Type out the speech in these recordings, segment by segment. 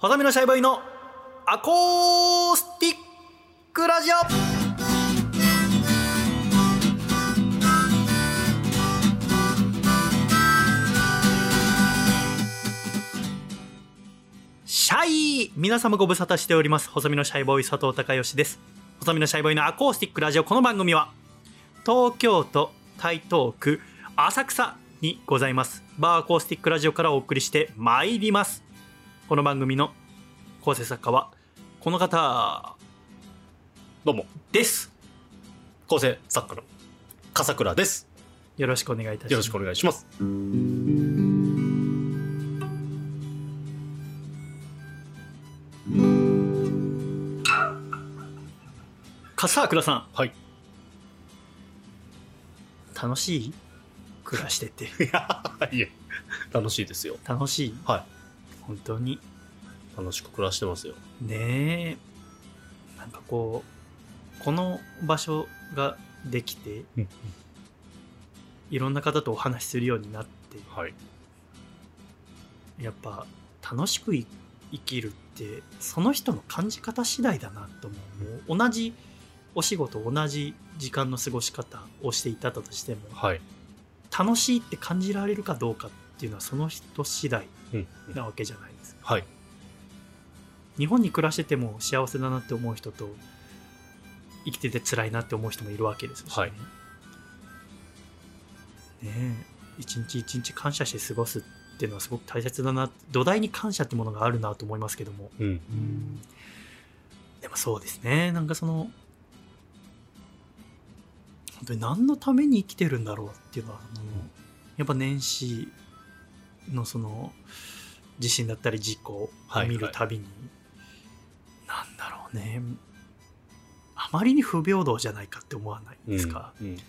細身のシャイボーイのアコースティックラジオ。シャイ皆様ご無沙汰しております。細身のシャイボーイ佐藤孝義です。細身のシャイボーイのアコースティックラジオ。この番組は東京都台東区浅草にございます。バーアコースティックラジオからお送りしてまいります。この番組の構成作家はこの方どうも、です構成作家の笠倉です。よろしくお願いいたしますよろしくお願いします。笠倉さんはい。楽しい暮らしてて いや、楽しいですよ。楽しいは本当にい。楽しく暮らしてますよ。ねえなんかこうこの場所ができてうんいろんな方とお話しするようになってはい。やっぱ楽しくい生きるってその人の感じ方次第だなと思うもう同じお仕事同じ時間の過ごし方をしていたとしてもはい。楽しいって感じられるかどうかっていうのはその人次第うん。なわけじゃないですかはい。日本に暮らしてても幸せだなって思う人と生きてて辛いなって思う人もいるわけですしね、はい。ねえ一日一日感謝して過ごすっていうのはすごく大切だな土台に感謝ってものがあるなと思いますけども。うん。でもそうですね。なんかその本当に何のために生きてるんだろうっていうのは、あのやっぱ年始のその地震だったり事故を見るたびに、なんだろうねあまりに不平等じゃないかって思わないですか、うん。だっ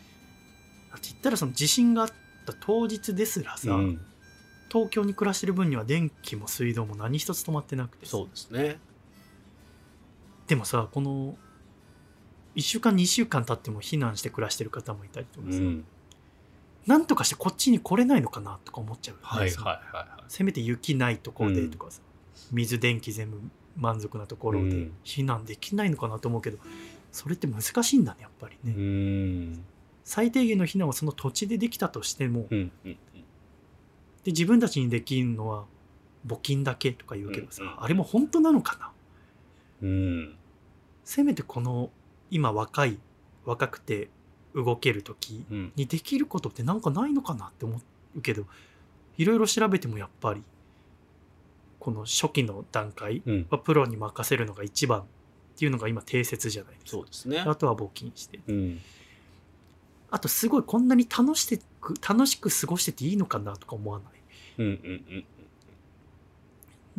て言ったらその地震があった当日ですらさ、うん。東京に暮らしてる分には電気も水道も何一つ止まってなくてさそうですね。でもさこの1週間2週間経っても避難して暮らしてる方もいたりとかさ、うん。なんとかしてこっちに来れないのかなとか思っちゃうはいはいはいはい。せめて雪ないところでとかさ、水電気全部満足なところでうん避難できないのかなと思うけどそれって難しいんだねやっぱりね、うん。最低限の避難はその土地でできたとしても。で自分たちにできるのは募金だけとか言うけどさ、あれも本当なのかな？うん。せめてこの今若い若くて動ける時うん。にできることってなんかないのかなって思うけどいろいろ調べてもやっぱりこの初期の段階うん。はプロに任せるのが一番っていうのが今定説じゃないですかそうですね。あとは募金してうん。あとすごいこんなに楽してく楽しく過ごしてていいのかなとか思わないうん。うん。うん。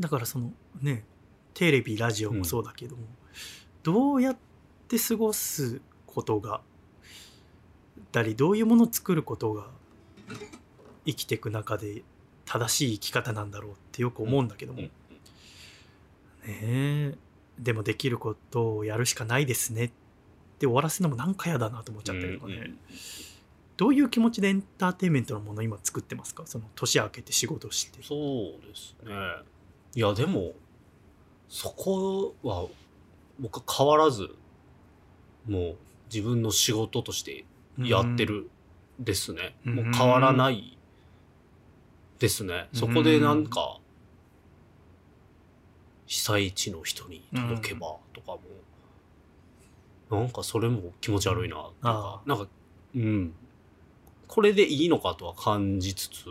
だからそのねテレビラジオもそうだけども、どうやって過ごすことがだりどういうものを作ることが生きていく中で正しい生き方なんだろうってよく思うんだけども、うんねえ。でもできることをやるしかないですねって終わらせるのもなんか嫌だなと思っちゃったりとかね、うんどういう気持ちでエンターテインメントのものを今作ってますか？その年明けて仕事して。そうですね。いや、でも、そこは、僕は変わらず、もう自分の仕事としてやってるですね。うん。もう変わらないですね。そこでなんか、被災地の人に届けばとかも、なんかそれも気持ち悪いなっていうあ。か、なんか、うん。これでいいのかとは感じつつ、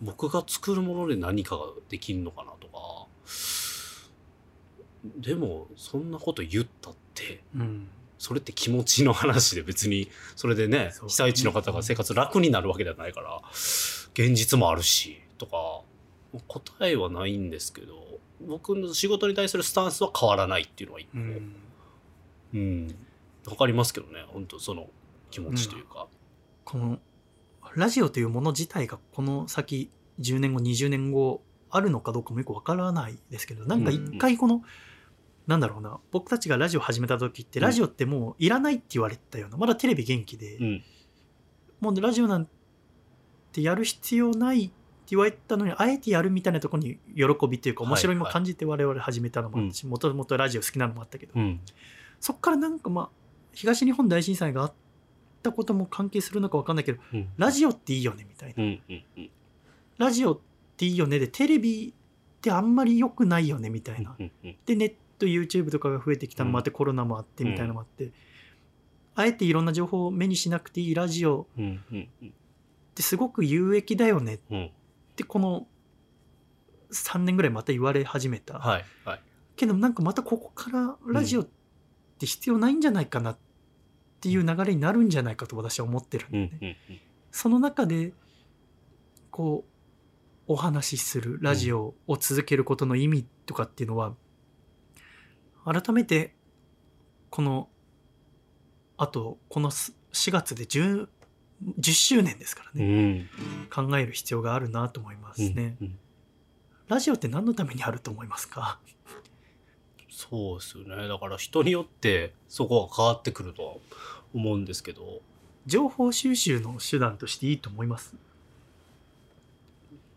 僕が作るもので何かができるのかなとか、でも、そんなこと言ったって、うん。それって気持ちの話で別に、それでね、被災地の方が生活楽になるわけではないから、現実もあるし、とか、答えはないんですけど、僕の仕事に対するスタンスは変わらないっていうのは一個、ううん。ん、わかりますけどね、本当その気持ちというか。このラジオというもの自体がこの先10年後20年後あるのかどうかもよくわからないですけどなんか一回この、なんだろうな僕たちがラジオ始めた時ってうん。ラジオってもういらないって言われてたようなまだテレビ元気で、うん、もうラジオなんてやる必要ない言われたのにあえてやるみたいなところに喜びというかはい面白みも感じて我々始めたのもあったしもともとラジオ好きなのもあったけど、うん。そっからなんかまあ東日本大震災があったことも関係するのか分かんないけどうん。ラジオっていいよねみたいな、うんうんうん。ラジオっていいよねでテレビってあんまり良くないよねみたいな、うんうんでネット YouTube とかが増えてきたのもあって、コロナもあってみたいなのもあって、あえていろんな情報を目にしなくていいラジオってすごく有益だよねっうんてこの3年ぐらいまた言われ始めた、はいはい。けどなんかまたここからラジオって必要ないんじゃないかなっていう流れになるんじゃないかと私は思ってるんで、うんねうんうん。その中でこうお話しするラジオを続けることの意味とかっていうのは改めてこのあとこのす4月で 10, 10周年ですからうね、ん。考える必要があるなと思いますね、うんうん。ラジオって何のためにあると思いますか？そうですよね。だから人によってそこは変わってくるとは思うんですけど。情報収集の手段としていいと思います？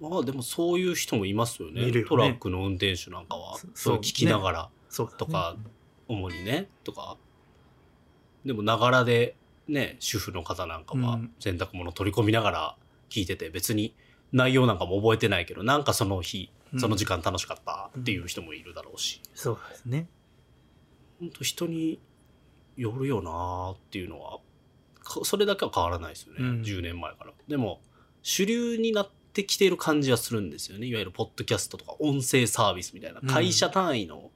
まあでもそういう人もいますよね。ね。トラックの運転手なんかは。そそれを聞きながらそうだね。とか、主にね。とか。でもながらでね主婦の方なんかはうん。洗濯物取り込みながら聞いてて別に内容なんかも覚えてないけどなんかその日うん。その時間楽しかったっていう人もいるだろうし、そうですね。本当人によるよなーっていうのはかそれだけは変わらないですよね、うん。10年前から。でも主流になってきている感じはするんですよね。いわゆるポッドキャストとか音声サービスみたいなうん会社単位の、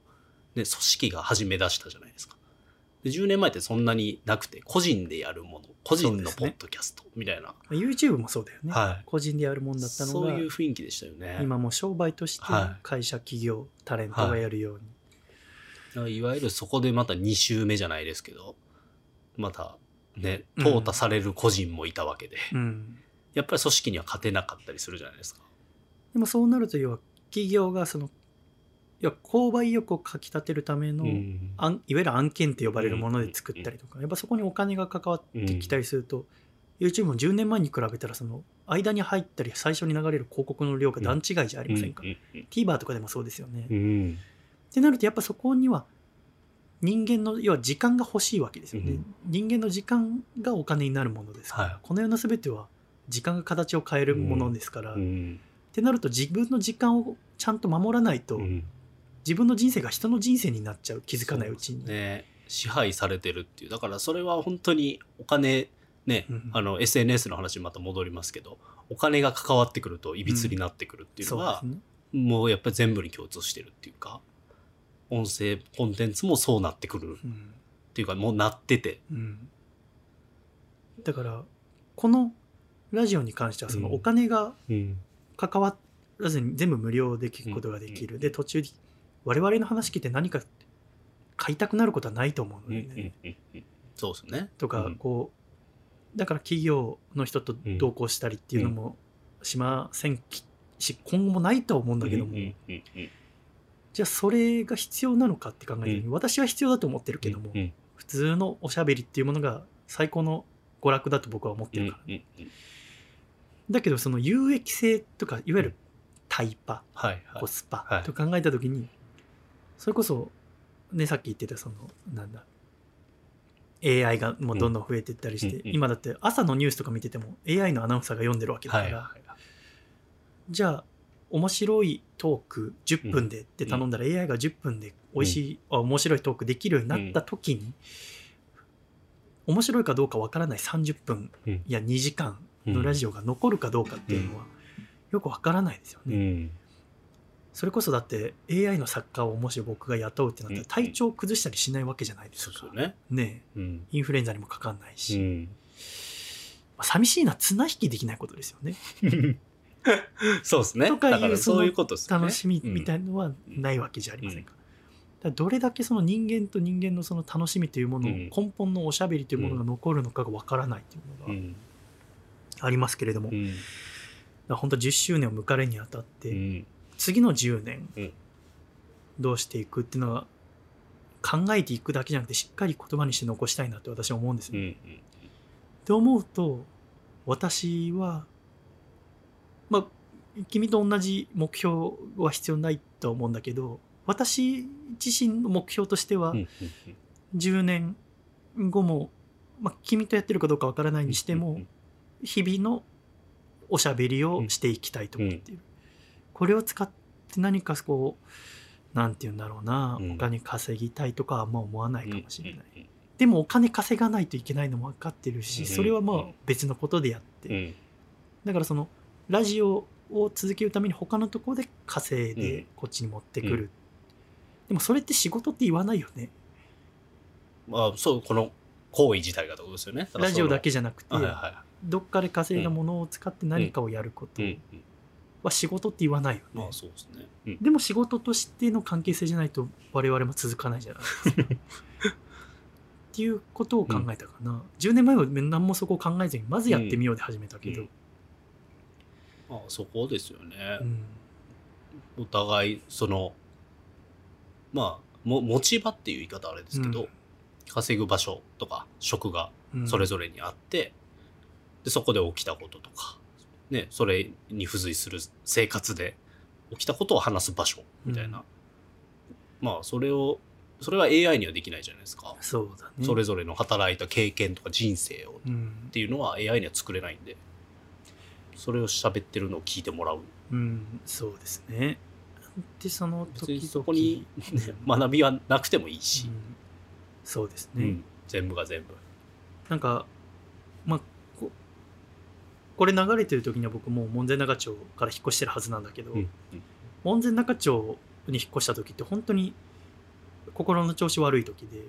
ね組織が始め出したじゃないですかで10年前ってそんなになくて個人でやるもの個人のポッドキャストみたいな、YouTube もそうだよね、はい。個人でやるもんだったのそうがいう雰囲気でしたよね。今もう商売としてはい。会社企業タレントがやるように、だからいわゆるそこでまた2周目じゃないですけどまたねうん。淘汰される個人もいたわけで、うん。やっぱり組織には勝てなかったりするじゃないですか。でもそうなると要は企業がその要は購買意欲をかきたてるための、うん。あんいわゆる案件って呼ばれるもので作ったりとか、やっぱそこにお金が関わってきたりすると、YouTube も10年前に比べたらその間に入ったり最初に流れる広告の量が段違いじゃありませんか、うんうん TVer とかでもそうですよね、うん。うんってなるとやっぱそこには人間の要は時間が欲しいわけですよね、うん。人間の時間がお金になるものですから、はい。この世の全ては時間が形を変えるものですから、っうん。てなると自分の時間をちゃんと守らないと、うん自分の人生が人の人生になっちゃう気づかないうちに、ね。支配されてるっていう。だからそれは本当にお金ね、うんあの SNS の話にまた戻りますけどお金が関わってくるといびつになってくるっていうのは、そうですね。もうやっぱり全部に共通してるっていうか音声コンテンツもそうなってくるうんっていうかもうなってて。うん。だからこのラジオに関してはそのうん。お金がうん。関わらずに全部無料で聞くことができる、で途中で我々の話聞いて何か買いたくなることはないと思うのね、うんうんうんそうですね。とかうん。こうだから企業の人と同行したりっていうのもしませんきし今後もないとは思うんだけども、じゃあそれが必要なのかって考えた時に、う私は必要だと思ってるけども、普通のおしゃべりっていうものが最高の娯楽だと僕は思ってうんるから、うんうんだけどその有益性とかいわゆるタイパコスパはい。と考えた時に、それこそねさっき言ってたそのなんだ。AI がもうどんどん増えていったりして、うんうん。今だって朝のニュースとか見てても AI のアナウンサーが読んでるわけだから、はいはいじゃあ面白いトーク10分でって頼んだら AI が10分で美味しい、あ面白いトークできるようになった時に、面白いかどうかわからない30分や2時間のラジオが残るかどうかっていうのはよくわからないですよね。うんそれこそだって AI の作家をもし僕が雇うってなったうんら体調を崩したりしないわけじゃないですか。そうですよねねうん。えインフルエンザにもかかんないし、うん。まあ寂しいのは綱引きできないことですよね。そうですね。とかいうそういうことですよね。楽しみみたいいのはないわけじゃありませんか。だからどれだけその人間と人間のその楽しみというもの、うん。根本のおしゃべりというものが残るのかがわからないといううのん。がありますけれども、うん。ら本当10周年を迎えるにあたって、うん次の10年、うん。どうしていくっていうのは考えていくだけじゃなくてしっかり言葉にして残したいなと私は思うんですよ。うんって思うと私はまあ君と同じ目標は必要ないと思うんだけど私自身の目標としてはうんうん10年後も、まあ、君とやってるかどうかわからないにしても日々のおしゃべりをしていきたいと思っている、これを使って何かこうなんて言うんだろうな、うん。お金稼ぎたいとかはあんま思わないかもしれない、うんでもお金稼がないといけないのも分かってるしうん。それはまあうん別のことでやって、だからそのラジオを続けるために他のところで稼いでうん。こっちに持ってくる、でもそれって仕事って言わないよね。まあそうこの行為自体がってことですよね。ラジオだけじじゃなくて、ゃはいはどっかで稼いだものを使って何かをやること。いうん。うんは仕事って言わないよね、まあそうですね。うん。でも仕事としての関係性じゃないと我々も続かないじゃないですか。っていうことを考えたかな、10年前は何もそこを考えずにまずやってみようで始めたけど、うん。まあそこですよね。うん。お互いそのまあも持ち場っていう言い方あれですけど、うん。稼ぐ場所とか職がうん。それぞれにあって、でそこで起きたこととか、ね、それに付随する生活で起きたことを話す場所みたいな、まあそれをそれは AI にはできないじゃないですか、そうだね。それぞれの働いた経験とか人生を。うん。っていうのは AI には作れないんで。それを喋ってるのを聞いてもらう。うん、そうですね。で、その時そこに、ね、学びはなくてもいいし。う、ん。そうですね。うん。全部が全部。なんか、まあ、ここれ流れてる時には僕もう門前仲町から引っ越してるはずなんだけど、うんうん。門前仲町に引っ越した時って本当に心の調子悪い時で、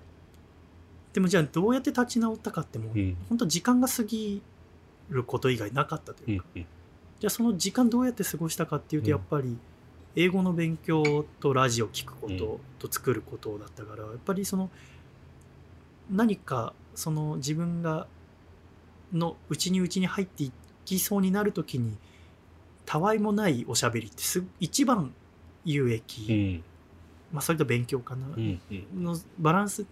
でもじゃあどうやって立ち直ったかってもう、うん。本当時間が過ぎること以外なかったというか、うんじゃあその時間どうやって過ごしたかっていうとうん。やっぱり英語の勉強とラジオ聞くことと作ることだったからやっぱりその何かその自分がの内に内に入っていきそうになる時にたわいもないおしゃべりってす一番有う益、ん。まあそれと勉強かな、うんうん。のバランス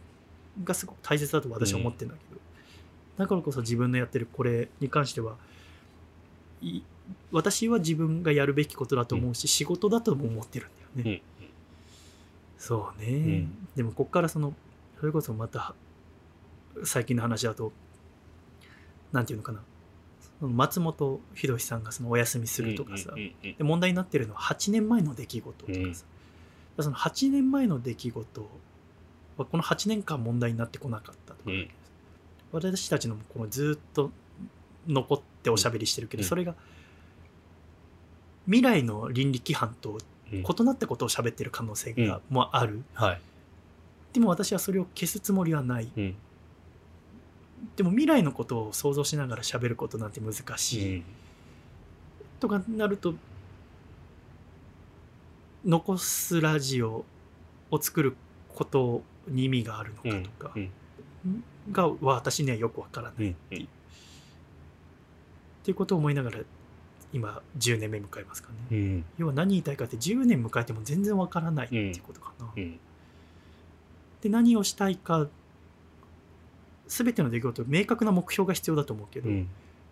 がすごく大切だと私は思ってるんだけど、だからこそ自分のやってるこれに関してはい私は自分がやるべきことだと思うし、仕事だとも思ってるんだよね、うんそうね、ん。でもこっからそのそれこそまた最近の話だとなんていうのかな松本人志さんがそのお休みするとかさ、で問題になってるのは8年前の出来事とかさ、うん。その8年前の出来事はこの8年間問題になってこなかったとか、うん。私たちのこのずっと残っておしゃべりしてるけど、うん。それが未来の倫理規範とうん。異なったことを喋ってる可能性がもある、はい。でも私はそれを消すつもりはない。うんでも未来のことを想像しながら喋ることなんて難しい、とかなると残すラジオを作ることに意味があるのうんかとかうんがは私にはよくわからない、うんっていう。っていうことを思いながら今10年目迎えますかね、うん。要は何言いたいかって10年迎えても全然わからないっていうことかな、うん。で何をしたいか全ての出来事明確な目標が必要だと思うけど、うん。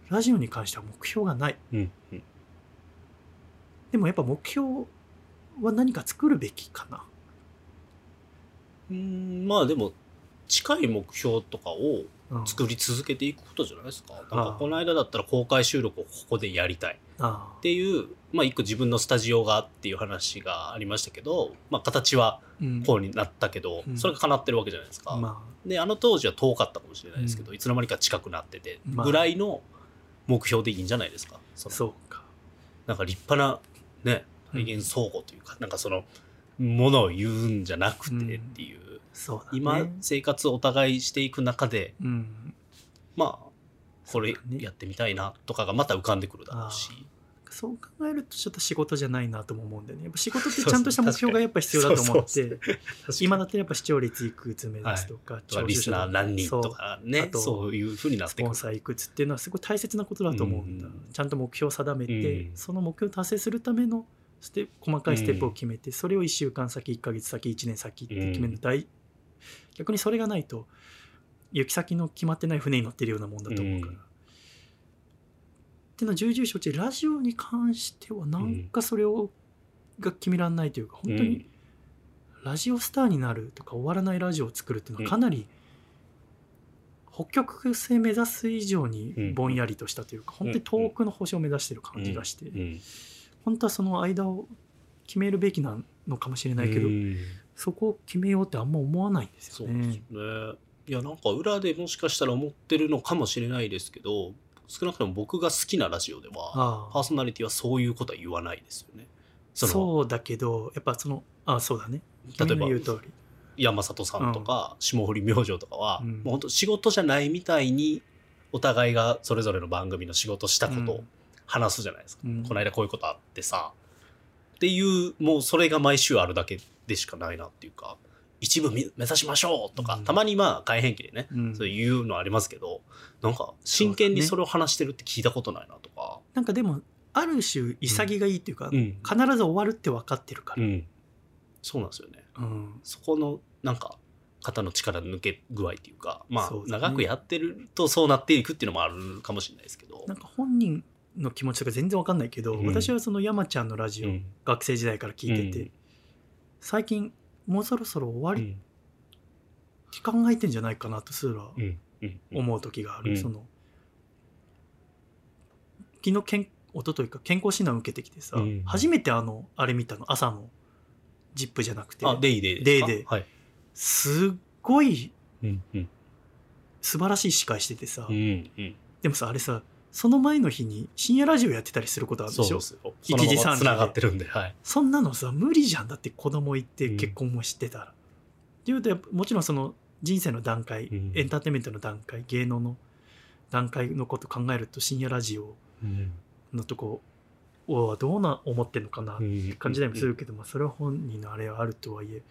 ラジオに関しては目標がない。うんうん。でもやっぱ目標は何か作るべきかな。うんまあでも近い目標とかをうん作り続けていくことじゃないですか。なん。ああかこの間だったら公開収録をここでやりたい。っあていう、まあ一個自分のスタジオがっていう話がありましたけど、まあ形はこうになったけど、うん。それが叶ってるわけじゃないですか。まで、あの当時は遠かったかもしれないですけど、ういつの間にか近くなってて、まあ。ぐらいの目標でいいんじゃないですか。そうか。なんか立派なね、体現相互というか、なんかその、ものを言うんじゃなくてっていう、そうだね。今生活をお互いしていく中で、うん。まあ、これやってみたいなとかがまた浮かんでくるだろうし。そう考えるとちょっと仕事じゃないなとも思うんだよね。やっぱ仕事ってちゃんとした目標がやっぱ必要だと思っそうて今だってやっぱ視聴率いくつ目ですとか、とかリスナー何人とかあね、とそう。いうふうになっスてくる。ポンサーいくつっていうのはすごい大切なことだと思うんだ、うん。ちゃんと目標を定めて、うん。その目標を達成するためのステ細かいステップを決めて、それを1週間先1ヶ月先1年先って決める大、逆にそれがないと行き先の決まってない船に乗ってるようなもんだと思うから、うん。っていうのは重々承知ラジオに関してはなんかそれを、が決めらんないというか本当にラジオスターになるとか終わらないラジオを作るっていうのはかなり北極星目指す以上にぼんやりとしたというか本当に遠くの星を目指してる感じがして本当はその間を決めるべきなのかもしれないけどうんそこを決めようってあんま思わないんですよそうですね。ね。。いやなんか裏でもしかしたら思ってるのかもしれないですけど少なくとも僕が好きなラジオではパーソナリティはそういうことは言わないですよね。そのそうだけどやっぱそのあそうだね。例えば山里さんとか、霜降り明星とかは、うん。もう本当仕事じゃないみたいにお互いがそれぞれの番組の仕事したことを話すじゃないですか、うん。この間こういうことあってさ。っていうもうそれが毎週あるだけでしかないなっていうか一部み目指しましょうとか、うん。たまにまあ改変期でね、うん。そういうのありますけどなんか真剣にそれを話してるって聞いたことないなとか。なんかでもある種潔がいいっていうか、うん、必ず終わるって分かってるから、うん、そうなんですよね。うん。そこのなんか肩の力抜け具合っていうかまあ長くやってるとそうなっていくっていうのもあるかもしれないですけど。なんか本人の気持ちとか全然分かんないけど、うん。私はその山ちゃんのラジオ、うん。学生時代から聞いてて、最近もうそろそろ終わりうん。って考えてんじゃないかなとすら思う時がある、うん。その昨日けん一昨日か健康診断受けてきてさ、うん。初めてあのあれ見たの。朝の「ジップじゃなくて。あデイデイデイデイはい。すっごいうん。うん。素晴らしい司会しててさ、うん。うん。でもさあれさその前の日に深夜ラジオやってたりすることあるでしょそうですよ。一時そのまま三時で繋がってるんではい。そんなのさ無理じゃんだって子供いてうん結婚もしてたら。っていうともちろんその人生の段階、うん。エンターテインメントの段階芸能の段階のこと考えると深夜ラジオうん。のとこをどうな思ってんのかなってうん。感じたりもするけど、まあ、それは本人のあれはあるとはいえ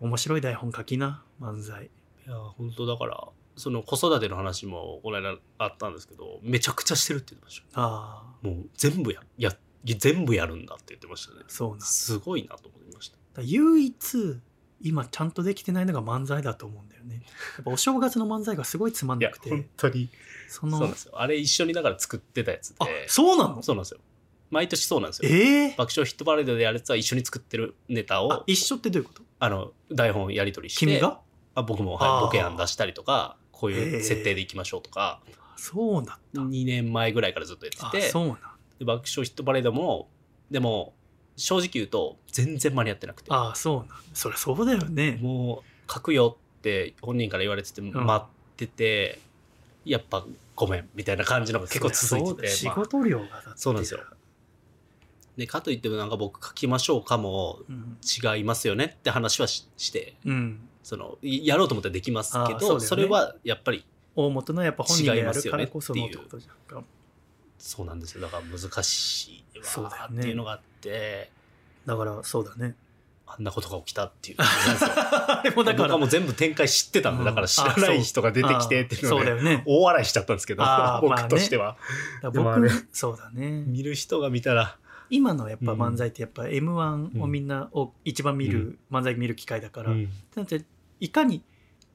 面白い台本書きな漫才。いや本当だからその子育ての話もこの間あったんですけどめちゃくちゃしてるって言ってましああ。たもう全部やや全部やるんだって言ってましたね。そうなん。だすごいなと思いました。だ唯一今ちゃんとできてないのが漫才だと思うんだよね。やっぱお正月の漫才がすごいつまんなくて。当に。そそうなんのですよ。あれ一緒にだから作ってたやつで。あそうなの？そうなんですよ。毎年そうなんですよ。ええ。爆笑ヒットパレードでやるやつは一緒に作ってるネタあを一緒ってどういうこと？あの台本やり取りして君が？あ僕も、はい、ボケ案出したりとかこういう設定でいきましょうとか、そうだった2年前ぐらいからずっとやあっててそうなんで爆笑ヒットパレードもでも正直言うと全然間に合ってなくて。あそうなんそりゃそうだよね。もう書くよって本人から言われてて待ってて、やっぱごめんみたいな感じのが結構続いてて仕事量がだって。そうなんですよ。でかといってもなんか僕書きましょうかもうん、違いますよねって話はしして。うん、そのいやろうと思ったらできますけどそね。それはやっぱり大元のやっぱ本人がやるからこそのっててことじゃんか。そうなんですよ。だから難しいそうだよねわっていうのがあって、だからそうだね。あんなことが起きたっていう。もだから僕はもう全部展開知ってたんで、うん。だから知らない人が出てきてっていうので、ね。大笑いしちゃったんですけど、僕としては、だから僕でもあれそうだね。見る人が見たら今のやっぱうん漫才ってやっぱ m 1をみんなを一番見る、漫才見る機会だから、うん。だっていかに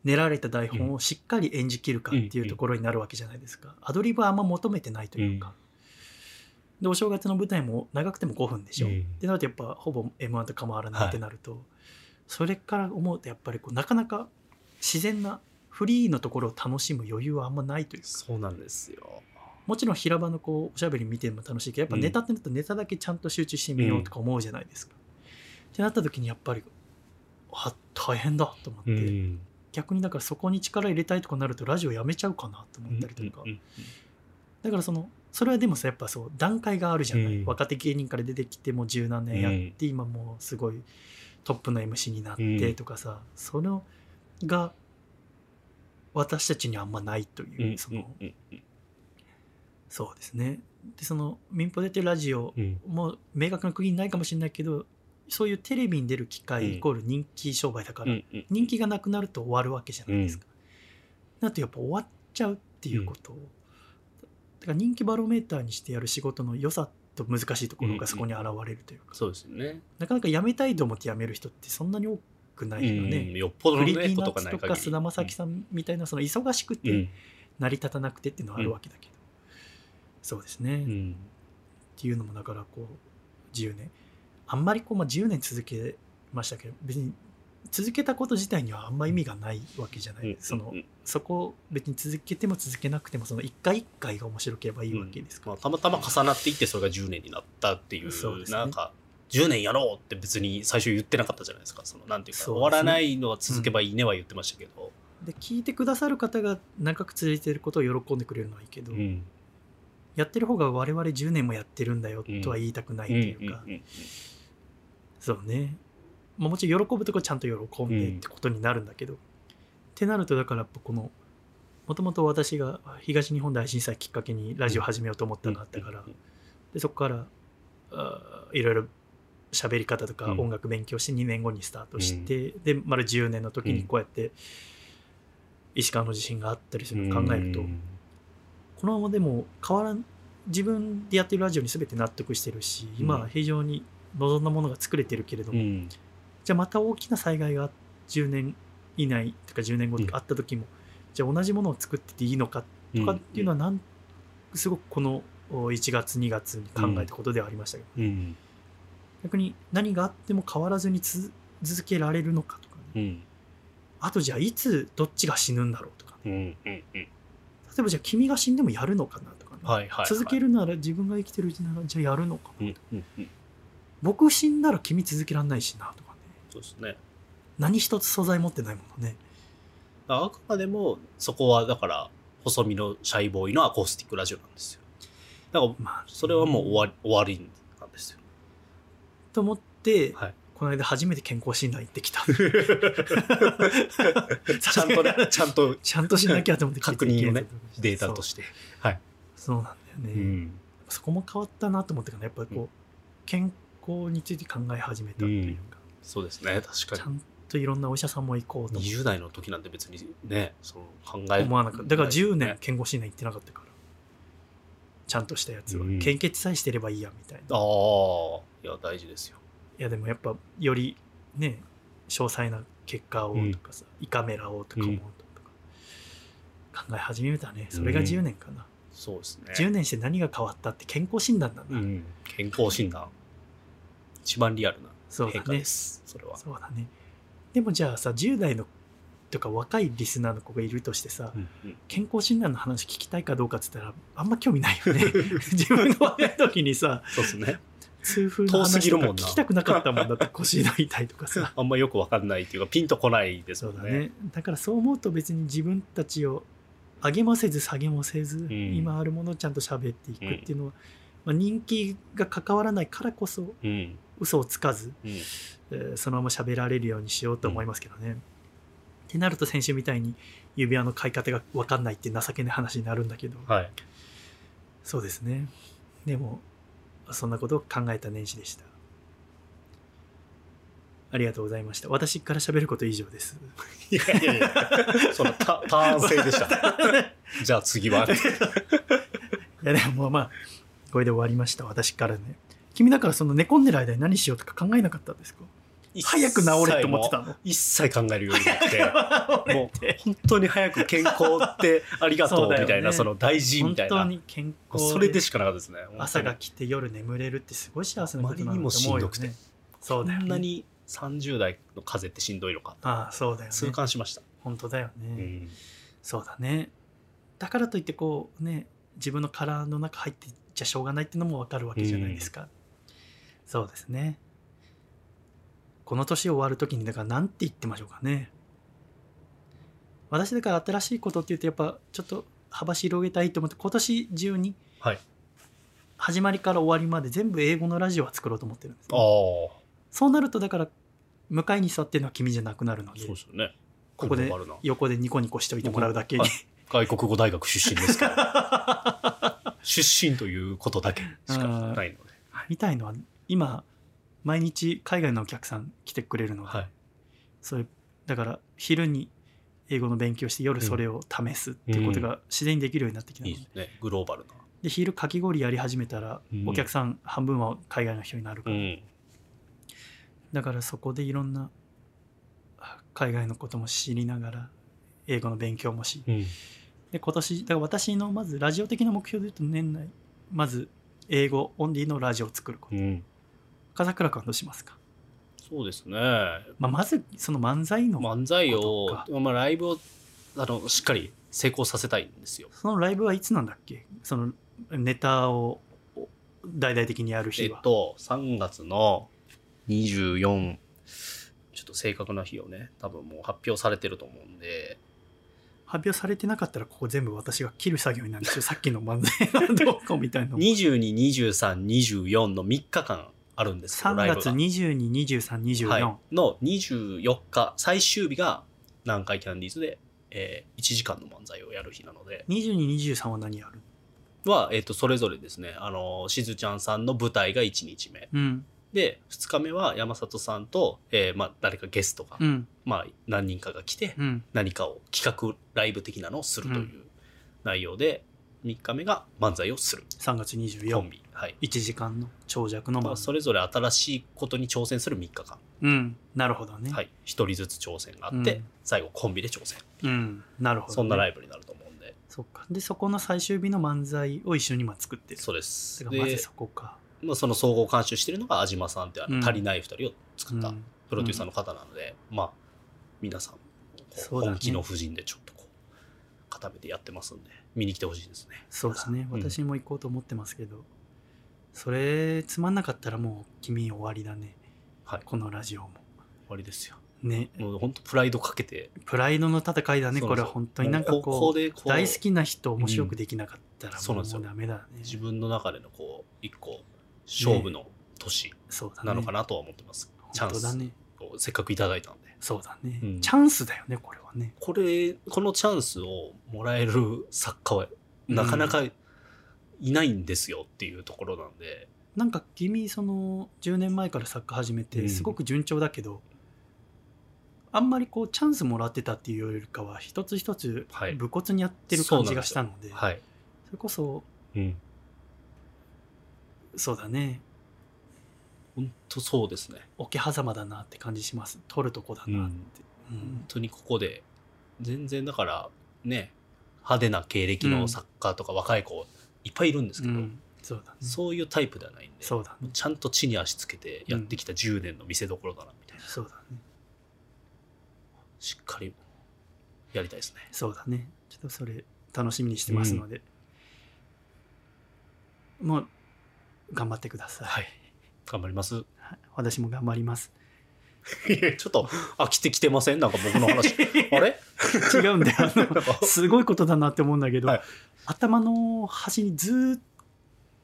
練られた台本をしっかり演じきるかっていうところになるわけじゃないですか、アドリブはあんま求めてないというか、でお正月の舞台も長くても5分でしょ、うん。ってなるとやっぱほぼ m 1と変わらないってなると、それから思うとやっぱりこうなかなか自然なフリーのところを楽しむ余裕はあんまないというか。そうなんですよ。もちろん平場のこうおしゃべり見ても楽しいけどやっぱネタってなるとネタだけちゃんと集中してみようとか思うじゃないですか。ってなった時にやっぱりあ大変だと思って、うん。逆にだからそこに力入れたいとかなるとラジオやめちゃうかなと思ったりとか、うんうんだからそのそれはでもさやっぱそう段階があるじゃない、うん。若手芸人から出てきてもう十何年やって、今もうすごいトップの MC になってとかさ、そのが私たちにあんまないという、うん。うん。そのうん。うん。そうですね。でその民放出てるラジオうん。も明確な区切りないかもしれないけどそういうテレビに出る機うん。会イコール人気商売だから、人気がなくなると終わるわけじゃないですか。だとやっぱ終わっちゃうっていうことを、だから人気バロメーターにしてやる仕事の良さと難しいところがそこに現れるというか、そうですよね。なかなか辞めたいと思って辞める人ってそんなに多くないよね。うんよっぽどのねことーナッツと。か菅田将暉さんみたいなその忙しくてうん成り立たなくてっていうのはあるわけだけど、そうですね、っうんていうのもだからこう10年あんまりこう、まあ、10年続けましたけど別に続けたこと自体にはあんま意味がないわけじゃない、うんそのうん。そこを別に続けても続けなくてもその一回一回が面白ければいいわけですから、まあ、たまたま重なっていってそれが10年になったっていうそうですね。なんか10年やろうって別に最初言ってなかったじゃないですか。そのなんていうかね。終わらないのは続けばいいねは言ってましたけど、で聞いてくださる方が長く続いてることを喜んでくれるのはいいけど、うん。やってる方が我々10年もやってるんだよとは言いたくないとうんいうか、うんうんそうね、まあ、もちろん喜ぶとこはちゃんと喜んでってことになるんだけど、ってなるとだからやっぱこのもともと私が東日本大震災きっかけにラジオ始めようと思ったのがあったから、うんでそこからあーいろいろ喋り方とかうん。音楽勉強して2年後にスタートして、で丸10年の時にこうやって石川の地震があったりするのを考えると、うんこのままでも変わらん自分でやってるラジオに全て納得してるし今は非常に望んだものが作れてるけれども、うん。じゃあまた大きな災害が10年以内とか10年後とかあった時も、じゃあ同じものを作ってていいのかとかっていうのはなんすごくこのお1月2月に考えたことではありましたけど、うん。逆に何があっても変わらずにつ続けられるのかとかね、うん。あとじゃあいつどっちが死ぬんだろうとかね、うんうんうん。例えばじゃあ君が死んでもやるのかなとかね、はいはいはい。続けるなら自分が生きてるうちならじゃあやるのかな、うんうんうん僕死んだら君続けらんないしなとかね。そうですね。何一つ素材持ってないものね。あくまでもそこはだから細身のシャイボーイのアコースティックラジオなんですよ。だからまあそれはもう終わり終わりなんですよ。と思って、はい。この間初めて健康診断行ってきた。ちゃんとね ちゃんとちゃんとしなきゃと思って確認をねデータとして。はい、そうなんだよね、うん。そこも変わったなと思ってからやっぱりこう、うん。健康について考え始めたっていうか、そうですね。確かちゃんといろんなお医者さんも行こうと。に20代の時なんて別にねその考え思わなかった。だから10年ね健康診断行ってなかったから。ちゃんとしたやつは、うん。献血さえしてればいいやみたいな。ああ。いや大事ですよ。いやでもやっぱよりね詳細な結果をとかさ、胃カメラをとか思うとか、考え始めたね。それが10年かな、そうですね。10年して何が変わったって健康診断なんだ、うん、健康診断一番リアルなそうだね。変化です。それは。そうだね。でもじゃあさ10代のとか若いリスナーの子がいるとしてさ、うんうん。健康診断の話聞きたいかどうかっつったらあんま興味ないよね。自分が若い時にさそうですね。痛風の話とか聞きたくなかったもんだって 腰の痛いとかさ。あんまよくわかんないっていうかピンとこないですもね。そうんだね。だからそう思うと別に自分たちを上げもせず下げもせず、ん今あるものをちゃんと喋っていくっていうのは、まあ、人気が関わらないからこそうん嘘をつかず、うんえーそのまま喋られるようにしようと思いますけどね。ってなると先週みたいに指輪の買い方が分かんないって情けない話になるんだけど、はいそうですね。でも、そんなことを考えた年始でした。ありがとうございました。私から喋ること以上です。いやいやいやそのタターン制でした じゃあ次は いやでもまあ、これで終わりました。私からね。君だからその寝込んでる間に何しようとか考えなかったんですか？早く治れと思ってたの？一切考えるようになって。もう本当に早く健康ってありがとうみたいなその大事み本たいな。当に健康それでしかなかったですね。朝が来て夜眠れるってすごい幸せなことなんだあまりにもしんどくて。そうだよね。こんなに30代の風邪ってしんどいのか。ああそうだよね。痛感しました、本当だよね、うん。そうだね。だからといってこうね自分の殻の中入ってじゃしょうがないってのもわかるわけじゃないですか、そうですね。この年終わる時にだから何て言ってましょうかね。私だから新しいことって言うとやっぱちょっと幅広げたいと思って今年中にはい。始まりから終わりまで全部英語のラジオは作ろうと思ってるんですあね、あそうなるとだから向かいに座ってるのは君じゃなくなるのでそうですよね。ここで横でニコニコしておいてもらうだけに、はい。外国語大学出身ですから。出身ということだけしかないので。みたいのは今毎日海外のお客さん来てくれるので、はい。それだから昼に英語の勉強して夜それを試すっていうことが自然にできるようになってきたので,、いいですね。グローバルな。で昼かき氷やり始めたらうん。お客さん半分は海外の人になるから、うん。だからそこでいろんなあ海外のことも知りながら英語の勉強もし。うん。で今年だから私のまずラジオ的な目標で言うと年内まず英語オンリーのラジオを作ること。うん。笠倉君はどうしますか、そうですね。まあ、まずその漫才の、漫才をまあ、ライブをあのしっかり成功させたいんですよ。そのライブはいつなんだっけ？そのネタを大々的にやる日は、えっと、3月の24、ちょっと正確な日をね、多分もう発表されてると思うんで、発表されてなかったらここ全部私が切る作業になるんですよ。さっきの漫才がどうこうみたいなのも22、23、24の3日間あるんですけど、3月ライブが。222324、はい、の24日、最終日が南海キャンディーズで、えー1時間の漫才をやる日なので、2223は何やる？は、えっとそれぞれですね、あのしずちゃんさんの舞台が1日目。うん。で、2日目は山里さんと、えーまあ、誰かゲストが、うん。まあ、何人かが来て、うん。何かを企画ライブ的なのをするという内容で、3日目が漫才をする。3月コン241ビ。はい。時間の長尺のまあ、漫才それぞれ新しいことに挑戦する3日間。うん。なるほどね、はい。1人ずつ挑戦があって、うん。最後コンビで挑戦。うん。なるほど、ね、そんなライイブになると思うんで。そっか。でそこの最終日の漫才を一緒に今作ってる。そうです。てかまずで、そこか、まあ、その総合監修してるのが安島さんってあの、うん足りない2人を作ったうん。プロデューサーの方なので、まあ、皆さん、こうそうだね。本気の布陣でちょっとこう、固めてやってますんで、見に来てほしいですね。そうですね。うん。私も行こうと思ってますけど、それつまんなかったらもう君終わりだね。はい。このラジオも。終わりですよ。ね。もう本当プライドかけて、プライドの戦いだねこれは本当に。なんかこう大好きな人を面白くできなかったらもうそうなん。ですよダメだね。自分の中でのこう、一個、勝負の年なのかなとは思ってます。チャンスをせっかくいただいたんで。そうだね、うん。チャンスだよねこれはね。これ、このチャンスをもらえる作家は、なかなかいないんですよっていうところなんで、なんか君その10年前から作家始めうん。てすごく順調だけど、あんまりこうチャンスもらってたっていうよりかは一つ一つはい。武骨にやってる感じがしたので,、はい。それこそうん。そうだね本当そうですね。桶狭間だなって感じします。取るとこだなって、うん。本当にここで、全然だから、ね、派手な経歴の作家とか若い子いっぱいいるんですけど、うん。そうだね。そういうタイプではないんで、そうだね。ちゃんと地に足つけてやってきた10年の見せ所だな、みたいな。そうだね。しっかりやりたいですね。そうだね。ちょっとそれ楽しみにしてますので、もう頑張ってください、はい。頑張ります。はい私も頑張ります。ちょっと飽きてきてません？なんか僕の話。あれ？違うんだよ。すごいことだなって思うんだけど、はい。頭の端にずーっ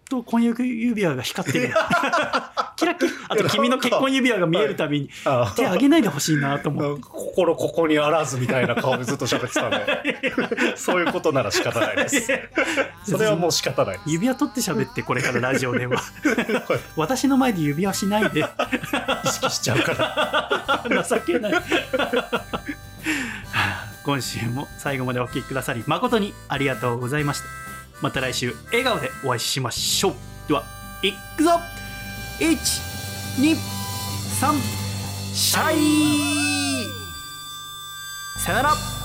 と婚約指輪が光ってる キラキラ。あと君の結婚指輪が見えるたびにあ手あげないでほしいなと思って。心ここにあらずみたいな顔でずっと喋ってたんで。そういうことなら仕方ないです。それはもう仕方ない指輪取って喋ってこれからラジオでは。私の前で指輪しないで。意識しちゃうから。情けない。今週も最後までお聴きくださり誠にありがとうございました。また来週笑顔でお会いしましょう。ではいくぞ123シャイ。さよなら。